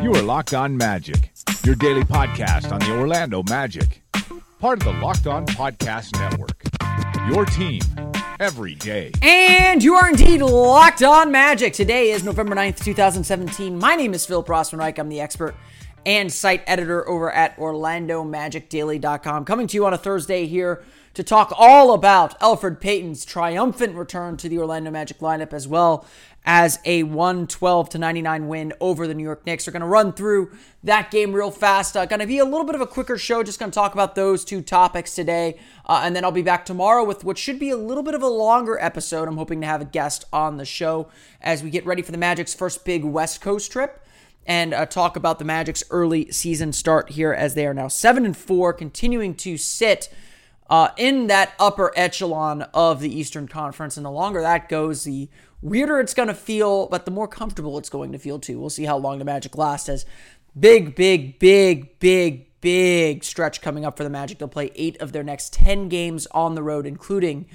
You are Locked On Magic, your daily podcast on the Orlando Magic, part of the Locked On Podcast Network. Your team every day. And you are indeed locked on magic. Today is November 9th, 2017. My name is Phil Rossman-Reich. I'm the expert and site editor over at OrlandoMagicDaily.com. Coming to you on a Thursday here to talk all about Elfrid Payton's triumphant return to the Orlando Magic lineup as well as a 112 to 99 win over the New York Knicks. We're going to run through that game real fast. Uh, going to be a little bit of a quicker show, just going to talk about those two topics today. Uh, and then I'll be back tomorrow with what should be a little bit of a longer episode. I'm hoping to have a guest on the show as we get ready for the Magic's first big West Coast trip and uh, talk about the Magic's early season start here as they are now 7 and 4, continuing to sit. Uh, in that upper echelon of the Eastern Conference. And the longer that goes, the weirder it's going to feel, but the more comfortable it's going to feel too. We'll see how long the Magic lasts as big, big, big, big, big stretch coming up for the Magic. They'll play eight of their next 10 games on the road, including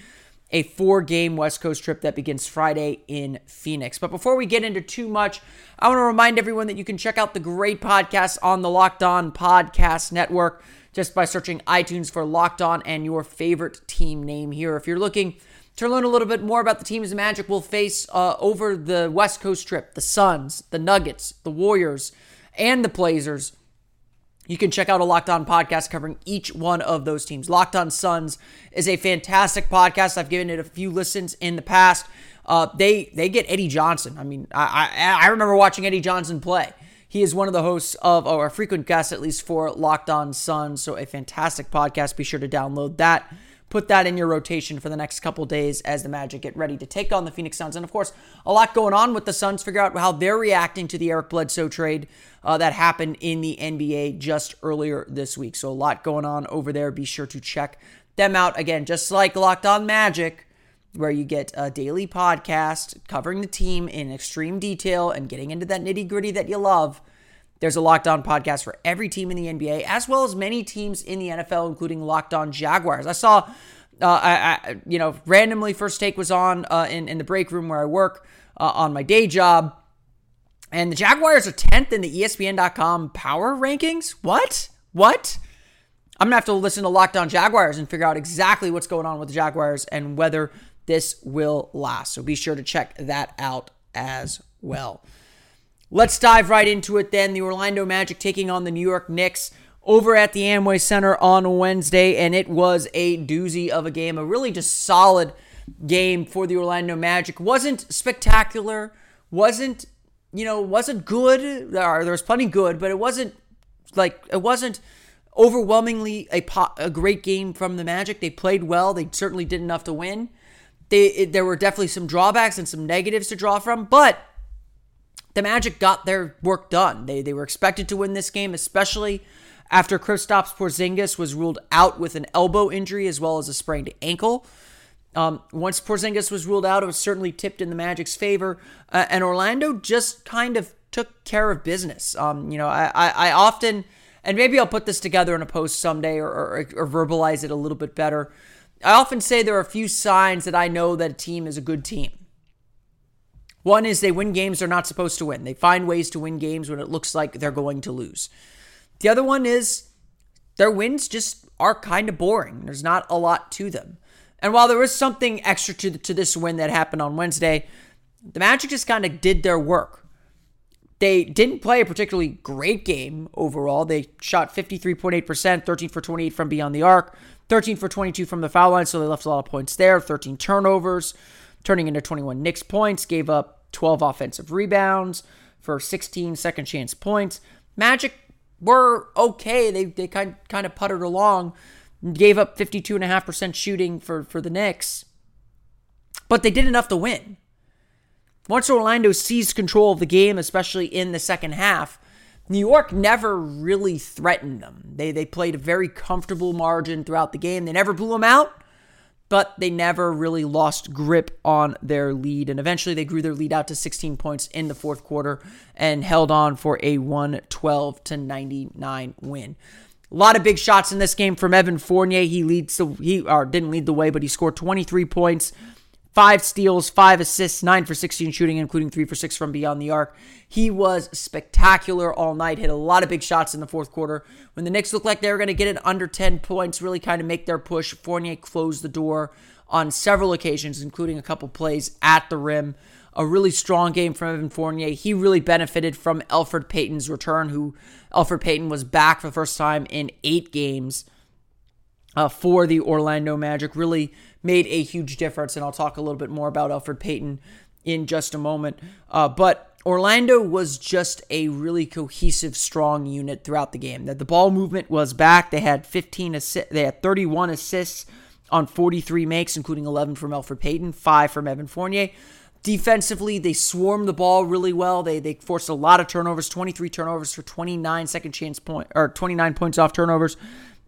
a four game West Coast trip that begins Friday in Phoenix. But before we get into too much, I want to remind everyone that you can check out the great podcasts on the Locked On Podcast Network just by searching iTunes for Locked On and your favorite team name here. If you're looking to learn a little bit more about the teams Magic will face uh, over the West Coast trip, the Suns, the Nuggets, the Warriors, and the Blazers. You can check out a Locked On podcast covering each one of those teams. Locked On Suns is a fantastic podcast. I've given it a few listens in the past. Uh, they they get Eddie Johnson. I mean, I, I I remember watching Eddie Johnson play. He is one of the hosts of, a frequent guest at least for Locked On Suns. So a fantastic podcast. Be sure to download that put that in your rotation for the next couple days as the Magic get ready to take on the Phoenix Suns. And of course, a lot going on with the Suns. Figure out how they're reacting to the Eric Bledsoe trade uh, that happened in the NBA just earlier this week. So a lot going on over there. Be sure to check them out again, just like Locked On Magic. Where you get a daily podcast covering the team in extreme detail and getting into that nitty gritty that you love. There's a Locked On podcast for every team in the NBA, as well as many teams in the NFL, including Locked On Jaguars. I saw, uh, I, I, you know, randomly First Take was on uh, in in the break room where I work uh, on my day job, and the Jaguars are 10th in the ESPN.com power rankings. What? What? I'm gonna have to listen to Locked On Jaguars and figure out exactly what's going on with the Jaguars and whether this will last. So be sure to check that out as well. Let's dive right into it then. The Orlando Magic taking on the New York Knicks over at the Amway Center on Wednesday, and it was a doozy of a game, a really just solid game for the Orlando Magic. Wasn't spectacular, wasn't, you know, wasn't good. There, was plenty good, but it wasn't like, it wasn't overwhelmingly a, a great game from the Magic. They played well, they certainly did enough to win. They, it, there were definitely some drawbacks and some negatives to draw from, but the Magic got their work done. They, they were expected to win this game, especially after Kristaps Porzingis was ruled out with an elbow injury as well as a sprained ankle. Um, once Porzingis was ruled out, it was certainly tipped in the Magic's favor, uh, and Orlando just kind of took care of business. Um, you know, I, I, I, often, and maybe I'll put this together in a post someday or, or, or verbalize it a little bit better. I often say there are a few signs that I know that a team is a good team. One is they win games they're not supposed to win. They find ways to win games when it looks like they're going to lose. The other one is their wins just are kind of boring. There's not a lot to them. And while there was something extra to, to this win that happened on Wednesday, the Magic just kind of did their work. They didn't play a particularly great game overall. They shot 53.8%, 13 for 28 from beyond the arc, 13 for 22 from the foul line, so they left a lot of points there, 13 turnovers turning into 21 Knicks points, gave up 12 offensive rebounds for 16 second chance points. Magic were okay. They, they kind, kind of puttered along, gave up 52.5% shooting for, for the Knicks, but they did enough to win. once Orlando seized control of the game, especially in the second half, New York never really threatened them. They they played a very comfortable margin throughout the game. They never blew them out, but they never really lost grip on their lead. And eventually they grew their lead out to 16 points in the fourth quarter and held on for a 112 to 99 win. A lot of big shots in this game from Evan Fournier. He leads the he or didn't lead the way, but he scored 23 points five steals, five assists, nine for 16 shooting, including three for six from beyond the arc. He was spectacular all night, hit a lot of big shots in the fourth quarter. When the Knicks looked like they were going to get it under 10 points, really kind of make their push, Fournier closed the door on several occasions, including a couple plays at the rim. A really strong game from Evan Fournier. He really benefited from Elfrid Payton's return, who Elfrid Payton was back for the first time in eight games uh, for the Orlando Magic. Really made a huge difference, and I'll talk a little bit more about Elfrid Payton in just a moment. Uh, but Orlando was just a really cohesive, strong unit throughout the game. That the ball movement was back. They had 15 assists. They had 31 assists on 43 makes, including 11 from Elfrid Payton, five from Evan Fournier. Defensively, they swarmed the ball really well. They they forced a lot of turnovers, 23 turnovers for 29 second chance point or 29 points off turnovers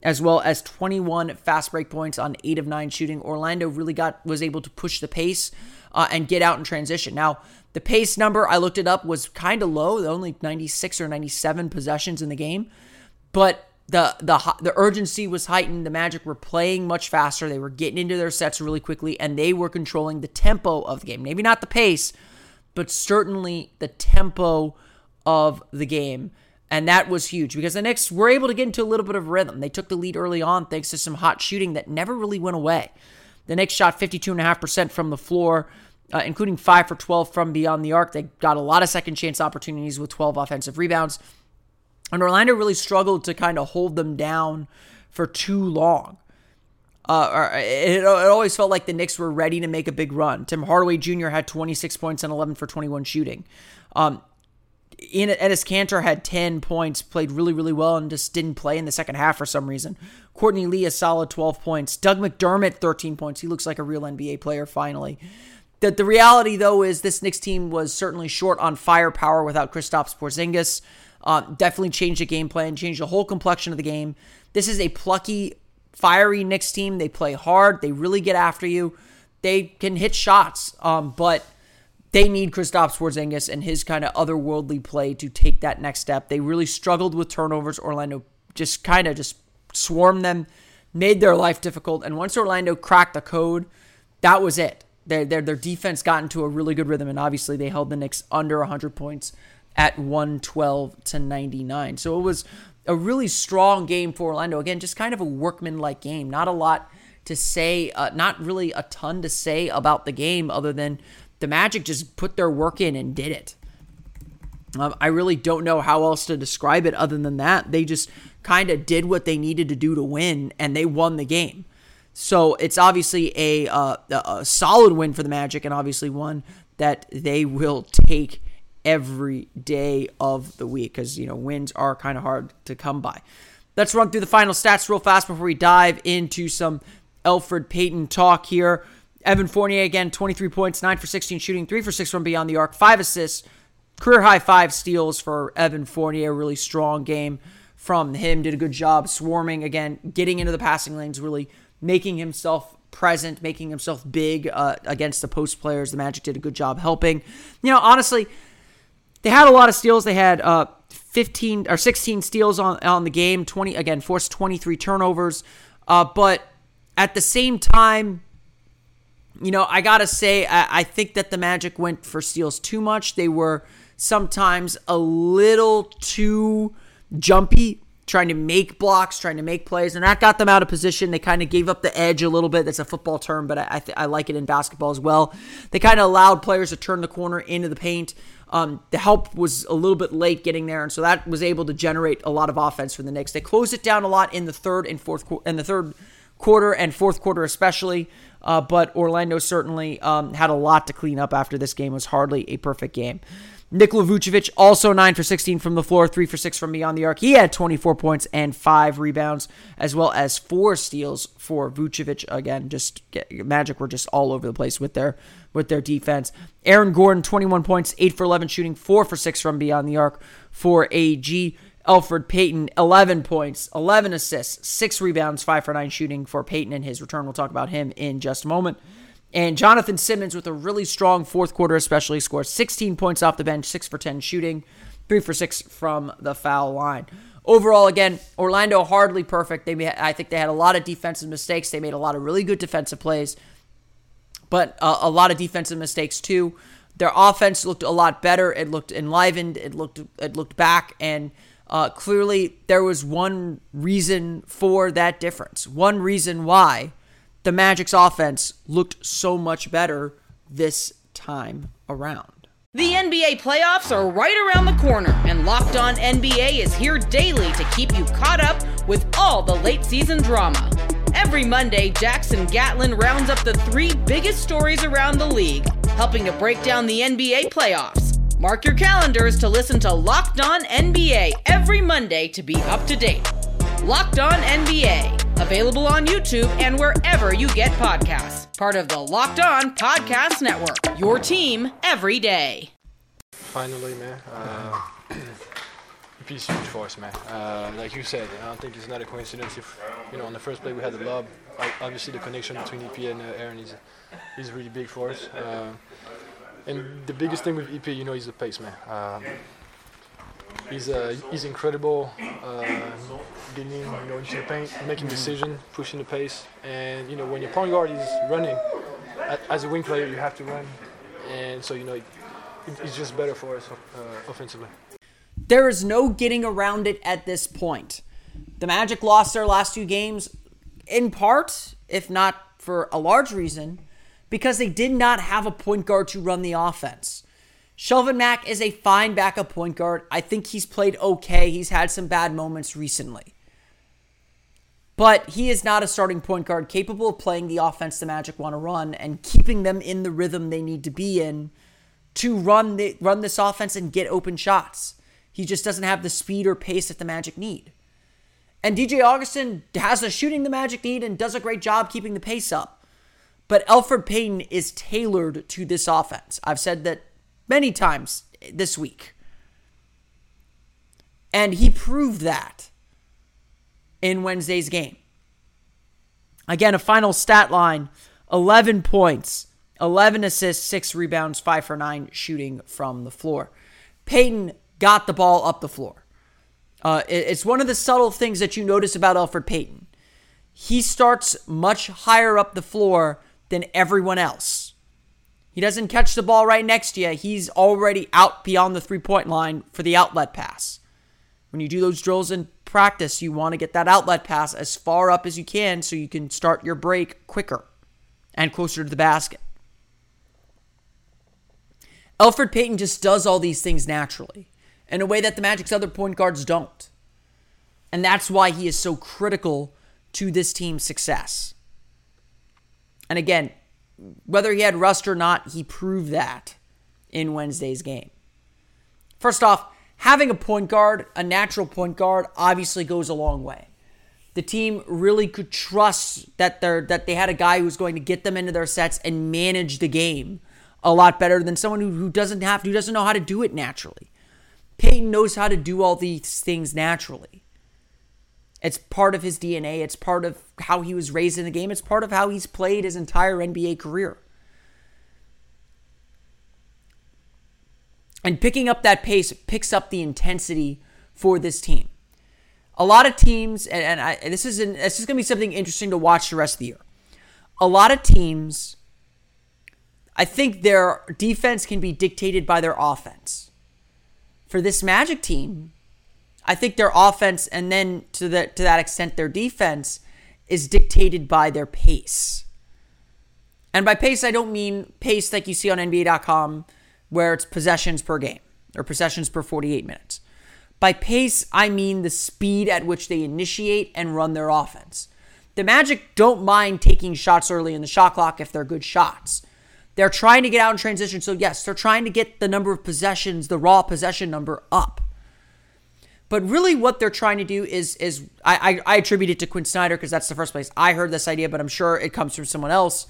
as well as 21 fast break points on 8 of 9 shooting. Orlando really got was able to push the pace uh, and get out in transition. Now, the pace number I looked it up was kind of low, only 96 or 97 possessions in the game, but the the the urgency was heightened. The Magic were playing much faster. They were getting into their sets really quickly and they were controlling the tempo of the game. Maybe not the pace, but certainly the tempo of the game. And that was huge because the Knicks were able to get into a little bit of rhythm. They took the lead early on thanks to some hot shooting that never really went away. The Knicks shot 52.5% from the floor, uh, including 5 for 12 from beyond the arc. They got a lot of second chance opportunities with 12 offensive rebounds. And Orlando really struggled to kind of hold them down for too long. Uh, it, it always felt like the Knicks were ready to make a big run. Tim Hardaway Jr. had 26 points and 11 for 21 shooting. Um, Ian Enes Kanter had 10 points, played really, really well, and just didn't play in the second half for some reason. Courtney Lee, a solid 12 points. Doug McDermott, 13 points. He looks like a real NBA player finally. The, the reality, though, is this Knicks team was certainly short on firepower without Kristaps Porzingis. Uh, definitely changed the game plan, changed the whole complexion of the game. This is a plucky, fiery Knicks team. They play hard. They really get after you. They can hit shots, um, but they need Kristaps Porzingis and his kind of otherworldly play to take that next step. They really struggled with turnovers. Orlando just kind of just swarmed them, made their life difficult. And once Orlando cracked the code, that was it. Their, their, their defense got into a really good rhythm, and obviously they held the Knicks under 100 points at 112 to 99. So it was a really strong game for Orlando. Again, just kind of a workman-like game. Not a lot to say, uh, not really a ton to say about the game other than the Magic just put their work in and did it. Um, I really don't know how else to describe it other than that. They just kind of did what they needed to do to win, and they won the game. So it's obviously a, uh, a solid win for the Magic, and obviously one that they will take every day of the week because you know wins are kind of hard to come by. Let's run through the final stats real fast before we dive into some Elfrid Payton talk here. Evan Fournier again, 23 points, 9 for 16 shooting, 3 for 6 from beyond the arc, 5 assists, career high 5 steals for Evan Fournier. Really strong game from him. Did a good job swarming again, getting into the passing lanes, really making himself present, making himself big uh, against the post players. The Magic did a good job helping. You know, honestly, they had a lot of steals. They had uh, 15 or 16 steals on, on the game, 20 again, forced 23 turnovers. Uh, but at the same time, you know, I gotta say, I, I, think that the Magic went for steals too much. They were sometimes a little too jumpy, trying to make blocks, trying to make plays, and that got them out of position. They kind of gave up the edge a little bit. That's a football term, but I, I, th- I like it in basketball as well. They kind of allowed players to turn the corner into the paint. Um, the help was a little bit late getting there, and so that was able to generate a lot of offense for the Knicks. They closed it down a lot in the third and fourth quarter, in the third quarter and fourth quarter especially. Uh, but Orlando certainly um, had a lot to clean up after this game. It was hardly a perfect game. Nikola Vucevic also 9 for 16 from the floor, 3 for 6 from beyond the arc. He had 24 points and 5 rebounds, as well as 4 steals for Vucevic. Again, just get, Magic were just all over the place with their with their defense. Aaron Gordon 21 points, 8 for 11 shooting, 4 for 6 from beyond the arc for AG. Elfrid Payton 11 points, 11 assists, 6 rebounds, 5 for 9 shooting for Payton in his return. We'll talk about him in just a moment. And Jonathan Simmons with a really strong fourth quarter, especially scored 16 points off the bench, 6 for 10 shooting, 3 for 6 from the foul line. Overall, again, Orlando hardly perfect. They, I think they had a lot of defensive mistakes. They made a lot of really good defensive plays, but uh, a lot of defensive mistakes too. Their offense looked a lot better. It looked enlivened. It looked it looked back, and uh, clearly there was one reason for that difference. One reason why the Magic's offense looked so much better this time around. The NBA playoffs are right around the corner, and Locked On NBA is here daily to keep you caught up with all the late season drama. Every Monday, Jackson Gatlin rounds up the three biggest stories around the league, helping to break down the NBA playoffs. Mark your calendars to listen to Locked On NBA every Monday to be up to date. Locked On NBA Available on YouTube and wherever you get podcasts. Part of the Locked On Podcast Network. Your team every day. Finally, man. Uh, huge for us, man. Uh, like you said, I don't think it's not a coincidence if, you know, on the first play we had the lob. Obviously, the connection between EP and uh, Aaron is, is really big for us. Uh, and the biggest thing with EP, you know, is the pace, man. Um, he's uh, he's incredible. Uh, getting you know into the paint, making decision, pushing the pace, and you know when your point guard is running, as a wing player you have to run, and so you know it, it's just better for us uh, offensively. There is no getting around it at this point. The Magic lost their last two games, in part, if not for a large reason, because they did not have a point guard to run the offense. Shelvin Mack is a fine backup point guard. I think he's played okay. He's had some bad moments recently. But he is not a starting point guard capable of playing the offense the Magic want to run and keeping them in the rhythm they need to be in to run the, run this offense and get open shots. He just doesn't have the speed or pace that the Magic need. And DJ Augustin has the shooting the Magic need and does a great job keeping the pace up. But Elfrid Payton is tailored to this offense. I've said that many times this week. And he proved that in Wednesday's game. Again, a final stat line 11 points, 11 assists, 6 rebounds, 5 for 9 shooting from the floor. Payton got the ball up the floor. Uh, it's one of the subtle things that you notice about Elfrid Payton. He starts much higher up the floor than everyone else. He doesn't catch the ball right next to you. He's already out beyond the three point line for the outlet pass. When you do those drills in practice, you want to get that outlet pass as far up as you can so you can start your break quicker and closer to the basket. Elfrid Payton just does all these things naturally in a way that the Magic's other point guards don't. And that's why he is so critical to this team's success. And again, whether he had rust or not, he proved that in Wednesday's game. First off, having a point guard, a natural point guard, obviously goes a long way. The team really could trust that they that they had a guy who was going to get them into their sets and manage the game a lot better than someone who, who doesn't have who doesn't know how to do it naturally. Payton knows how to do all these things naturally. It's part of his DNA. It's part of how he was raised in the game. It's part of how he's played his entire NBA career. And picking up that pace picks up the intensity for this team. A lot of teams, and, and I, this is an, this is going to be something interesting to watch the rest of the year. A lot of teams, I think their defense can be dictated by their offense. For this Magic team, I think their offense, and then to that to that extent, their defense is dictated by their pace. And by pace, I don't mean pace like you see on NBA.com, where it's possessions per game or possessions per 48 minutes. By pace, I mean the speed at which they initiate and run their offense. The Magic don't mind taking shots early in the shot clock if they're good shots. They're trying to get out in transition. So, yes, they're trying to get the number of possessions, the raw possession number up. But really, what they're trying to do is is I, I, I attribute it to Quin Snyder because that's the first place I heard this idea, but I'm sure it comes from someone else.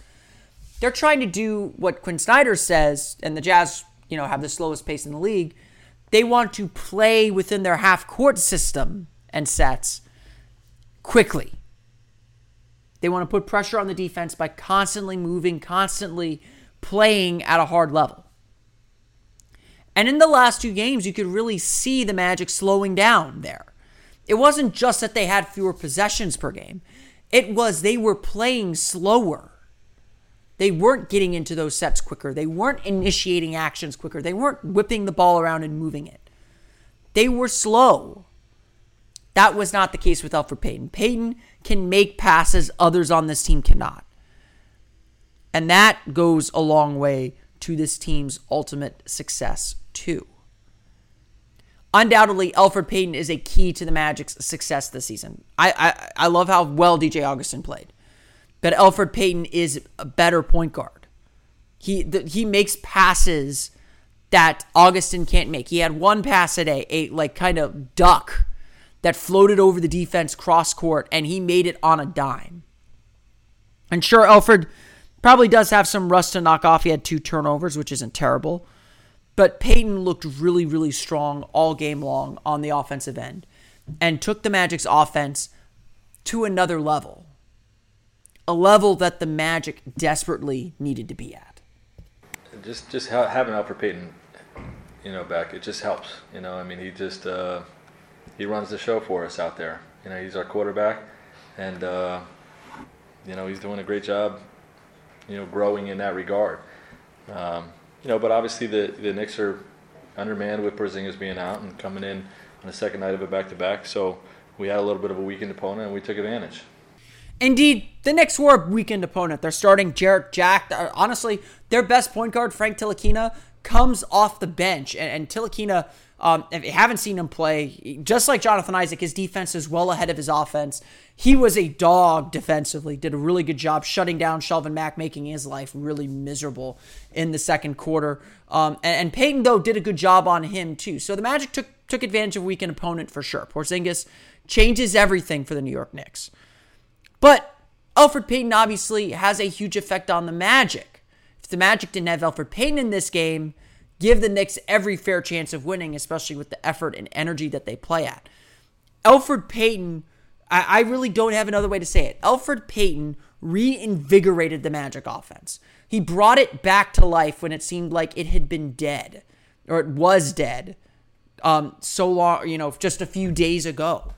They're trying to do what Quin Snyder says, and the Jazz, you know, have the slowest pace in the league. They want to play within their half court system and sets quickly. They want to put pressure on the defense by constantly moving, constantly playing at a hard level. And in the last two games, you could really see the Magic slowing down there. It wasn't just that they had fewer possessions per game, it was they were playing slower. They weren't getting into those sets quicker. They weren't initiating actions quicker. They weren't whipping the ball around and moving it. They were slow. That was not the case with Elfrid Payton. Payton can make passes others on this team cannot. And that goes a long way to this team's ultimate success, too. Undoubtedly, Elfrid Payton is a key to the Magic's success this season. I, I, I love how well DJ Augustin played. But Elfrid Payton is a better point guard. He, the, he makes passes that Augustin can't make. He had one pass a day, a like kind of duck that floated over the defense cross court, and he made it on a dime. And sure, Elfrid probably does have some rust to knock off. He had two turnovers, which isn't terrible. But Payton looked really, really strong all game long on the offensive end and took the Magic's offense to another level. A level that the Magic desperately needed to be at. Just just having Elfrid Payton, you know, back, it just helps. You know, I mean, he just uh, he runs the show for us out there. You know, he's our quarterback, and uh, you know he's doing a great job. You know, growing in that regard. Um, you know, but obviously the the Knicks are undermanned with Porzingis being out and coming in on the second night of a back to back. So we had a little bit of a weakened opponent, and we took advantage. Indeed, the Knicks were a weakened opponent. They're starting Jarrett Jack. Honestly, their best point guard, Frank Ntilikina, comes off the bench. And, and Ntilikina, um, if you haven't seen him play, just like Jonathan Isaac, his defense is well ahead of his offense. He was a dog defensively, did a really good job shutting down Shelvin Mack, making his life really miserable in the second quarter. Um, and, and Payton, though, did a good job on him, too. So the Magic took, took advantage of a weakened opponent for sure. Porzingis changes everything for the New York Knicks. But Elfrid Payton obviously has a huge effect on the Magic. If the Magic didn't have Elfrid Payton in this game, give the Knicks every fair chance of winning, especially with the effort and energy that they play at. Elfrid Payton, I, I really don't have another way to say it. Elfrid Payton reinvigorated the Magic offense. He brought it back to life when it seemed like it had been dead, or it was dead, um, so long, you know, just a few days ago.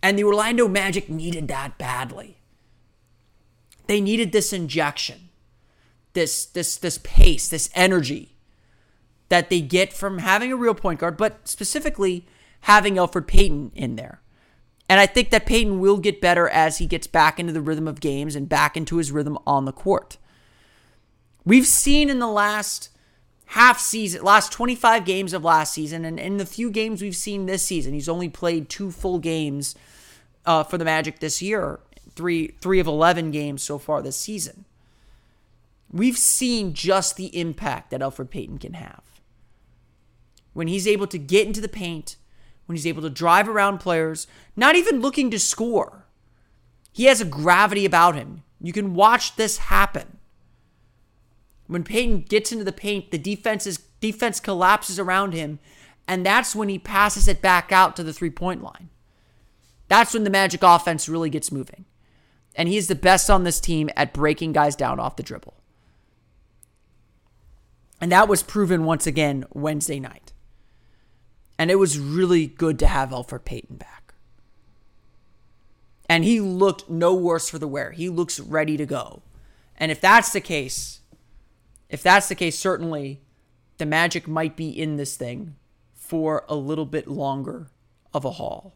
And the Orlando Magic needed that badly. They needed this injection, this this this pace, this energy that they get from having a real point guard, but specifically having Elfrid Payton in there. And I think that Payton will get better as he gets back into the rhythm of games and back into his rhythm on the court. We've seen in the last half season, last 25 games of last season, and in the few games we've seen this season, he's only played two full games uh, for the Magic this year, three three of 11 games so far this season. We've seen just the impact that Elfrid Payton can have when he's able to get into the paint, when he's able to drive around players, not even looking to score. He has a gravity about him. You can watch this happen. When Payton gets into the paint, the defense's defense collapses around him, and that's when he passes it back out to the three-point line. That's when the Magic offense really gets moving. And he's the best on this team at breaking guys down off the dribble. And that was proven once again Wednesday night. And it was really good to have Elfrid Payton back. And he looked no worse for the wear. He looks ready to go. And if that's the case, if that's the case, certainly the Magic might be in this thing for a little bit longer of a haul.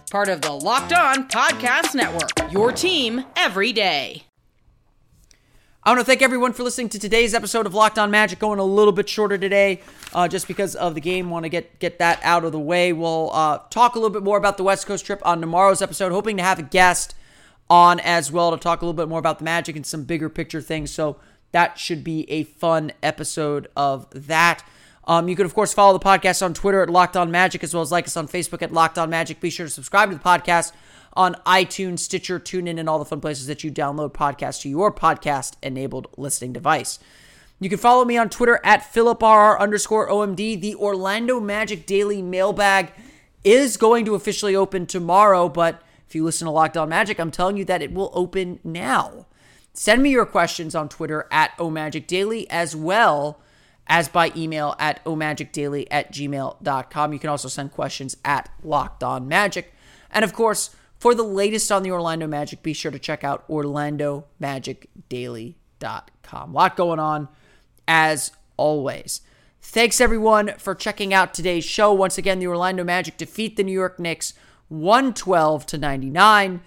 Part of the Locked On Podcast Network, your team every day. I want to thank everyone for listening to today's episode of Locked On Magic. Going a little bit shorter today, uh, just because of the game. Want to get get that out of the way. We'll uh, talk a little bit more about the West Coast trip on tomorrow's episode. Hoping to have a guest on as well to talk a little bit more about the Magic and some bigger picture things. So that should be a fun episode of that. Um, you can, of course, follow the podcast on Twitter at Locked On Magic, as well as like us on Facebook at Locked On Magic. Be sure to subscribe to the podcast on iTunes, Stitcher, TuneIn, and all the fun places that you download podcasts to your podcast enabled listening device. You can follow me on Twitter at PhilipRR underscore OMD. The Orlando Magic Daily Mailbag is going to officially open tomorrow, but if you listen to Locked On Magic, I'm telling you that it will open now. Send me your questions on Twitter at OMagicDaily as well as by email at omagicdaily at gmail.com. You can also send questions at Locked On Magic. And of course, for the latest on the Orlando Magic, be sure to check out OrlandoMagicDaily.com. A lot going on as always. Thanks everyone for checking out today's show. Once again, the Orlando Magic defeat the New York Knicks 112 to 99.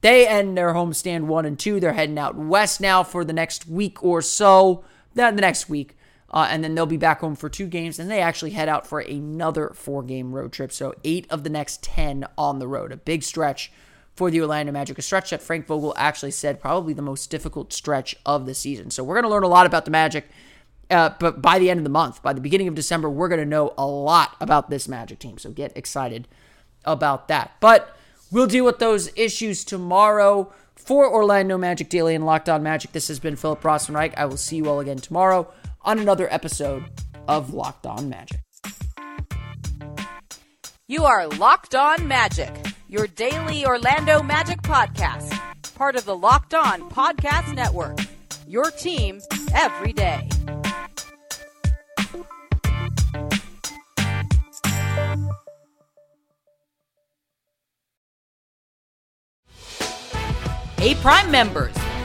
They end their homestand 1 and 2. They're heading out west now for the next week or so. Not the next week. Uh, and then they'll be back home for two games, and they actually head out for another four game road trip. So, eight of the next 10 on the road. A big stretch for the Orlando Magic, a stretch that Frank Vogel actually said probably the most difficult stretch of the season. So, we're going to learn a lot about the Magic. Uh, but by the end of the month, by the beginning of December, we're going to know a lot about this Magic team. So, get excited about that. But we'll deal with those issues tomorrow. For Orlando Magic Daily and Locked On Magic, this has been Philip Rossman-Reich. I will see you all again tomorrow on another episode of Locked On Magic. You are Locked On Magic, your daily Orlando Magic podcast, part of the Locked On Podcast Network. Your team every day. Hey, Prime members,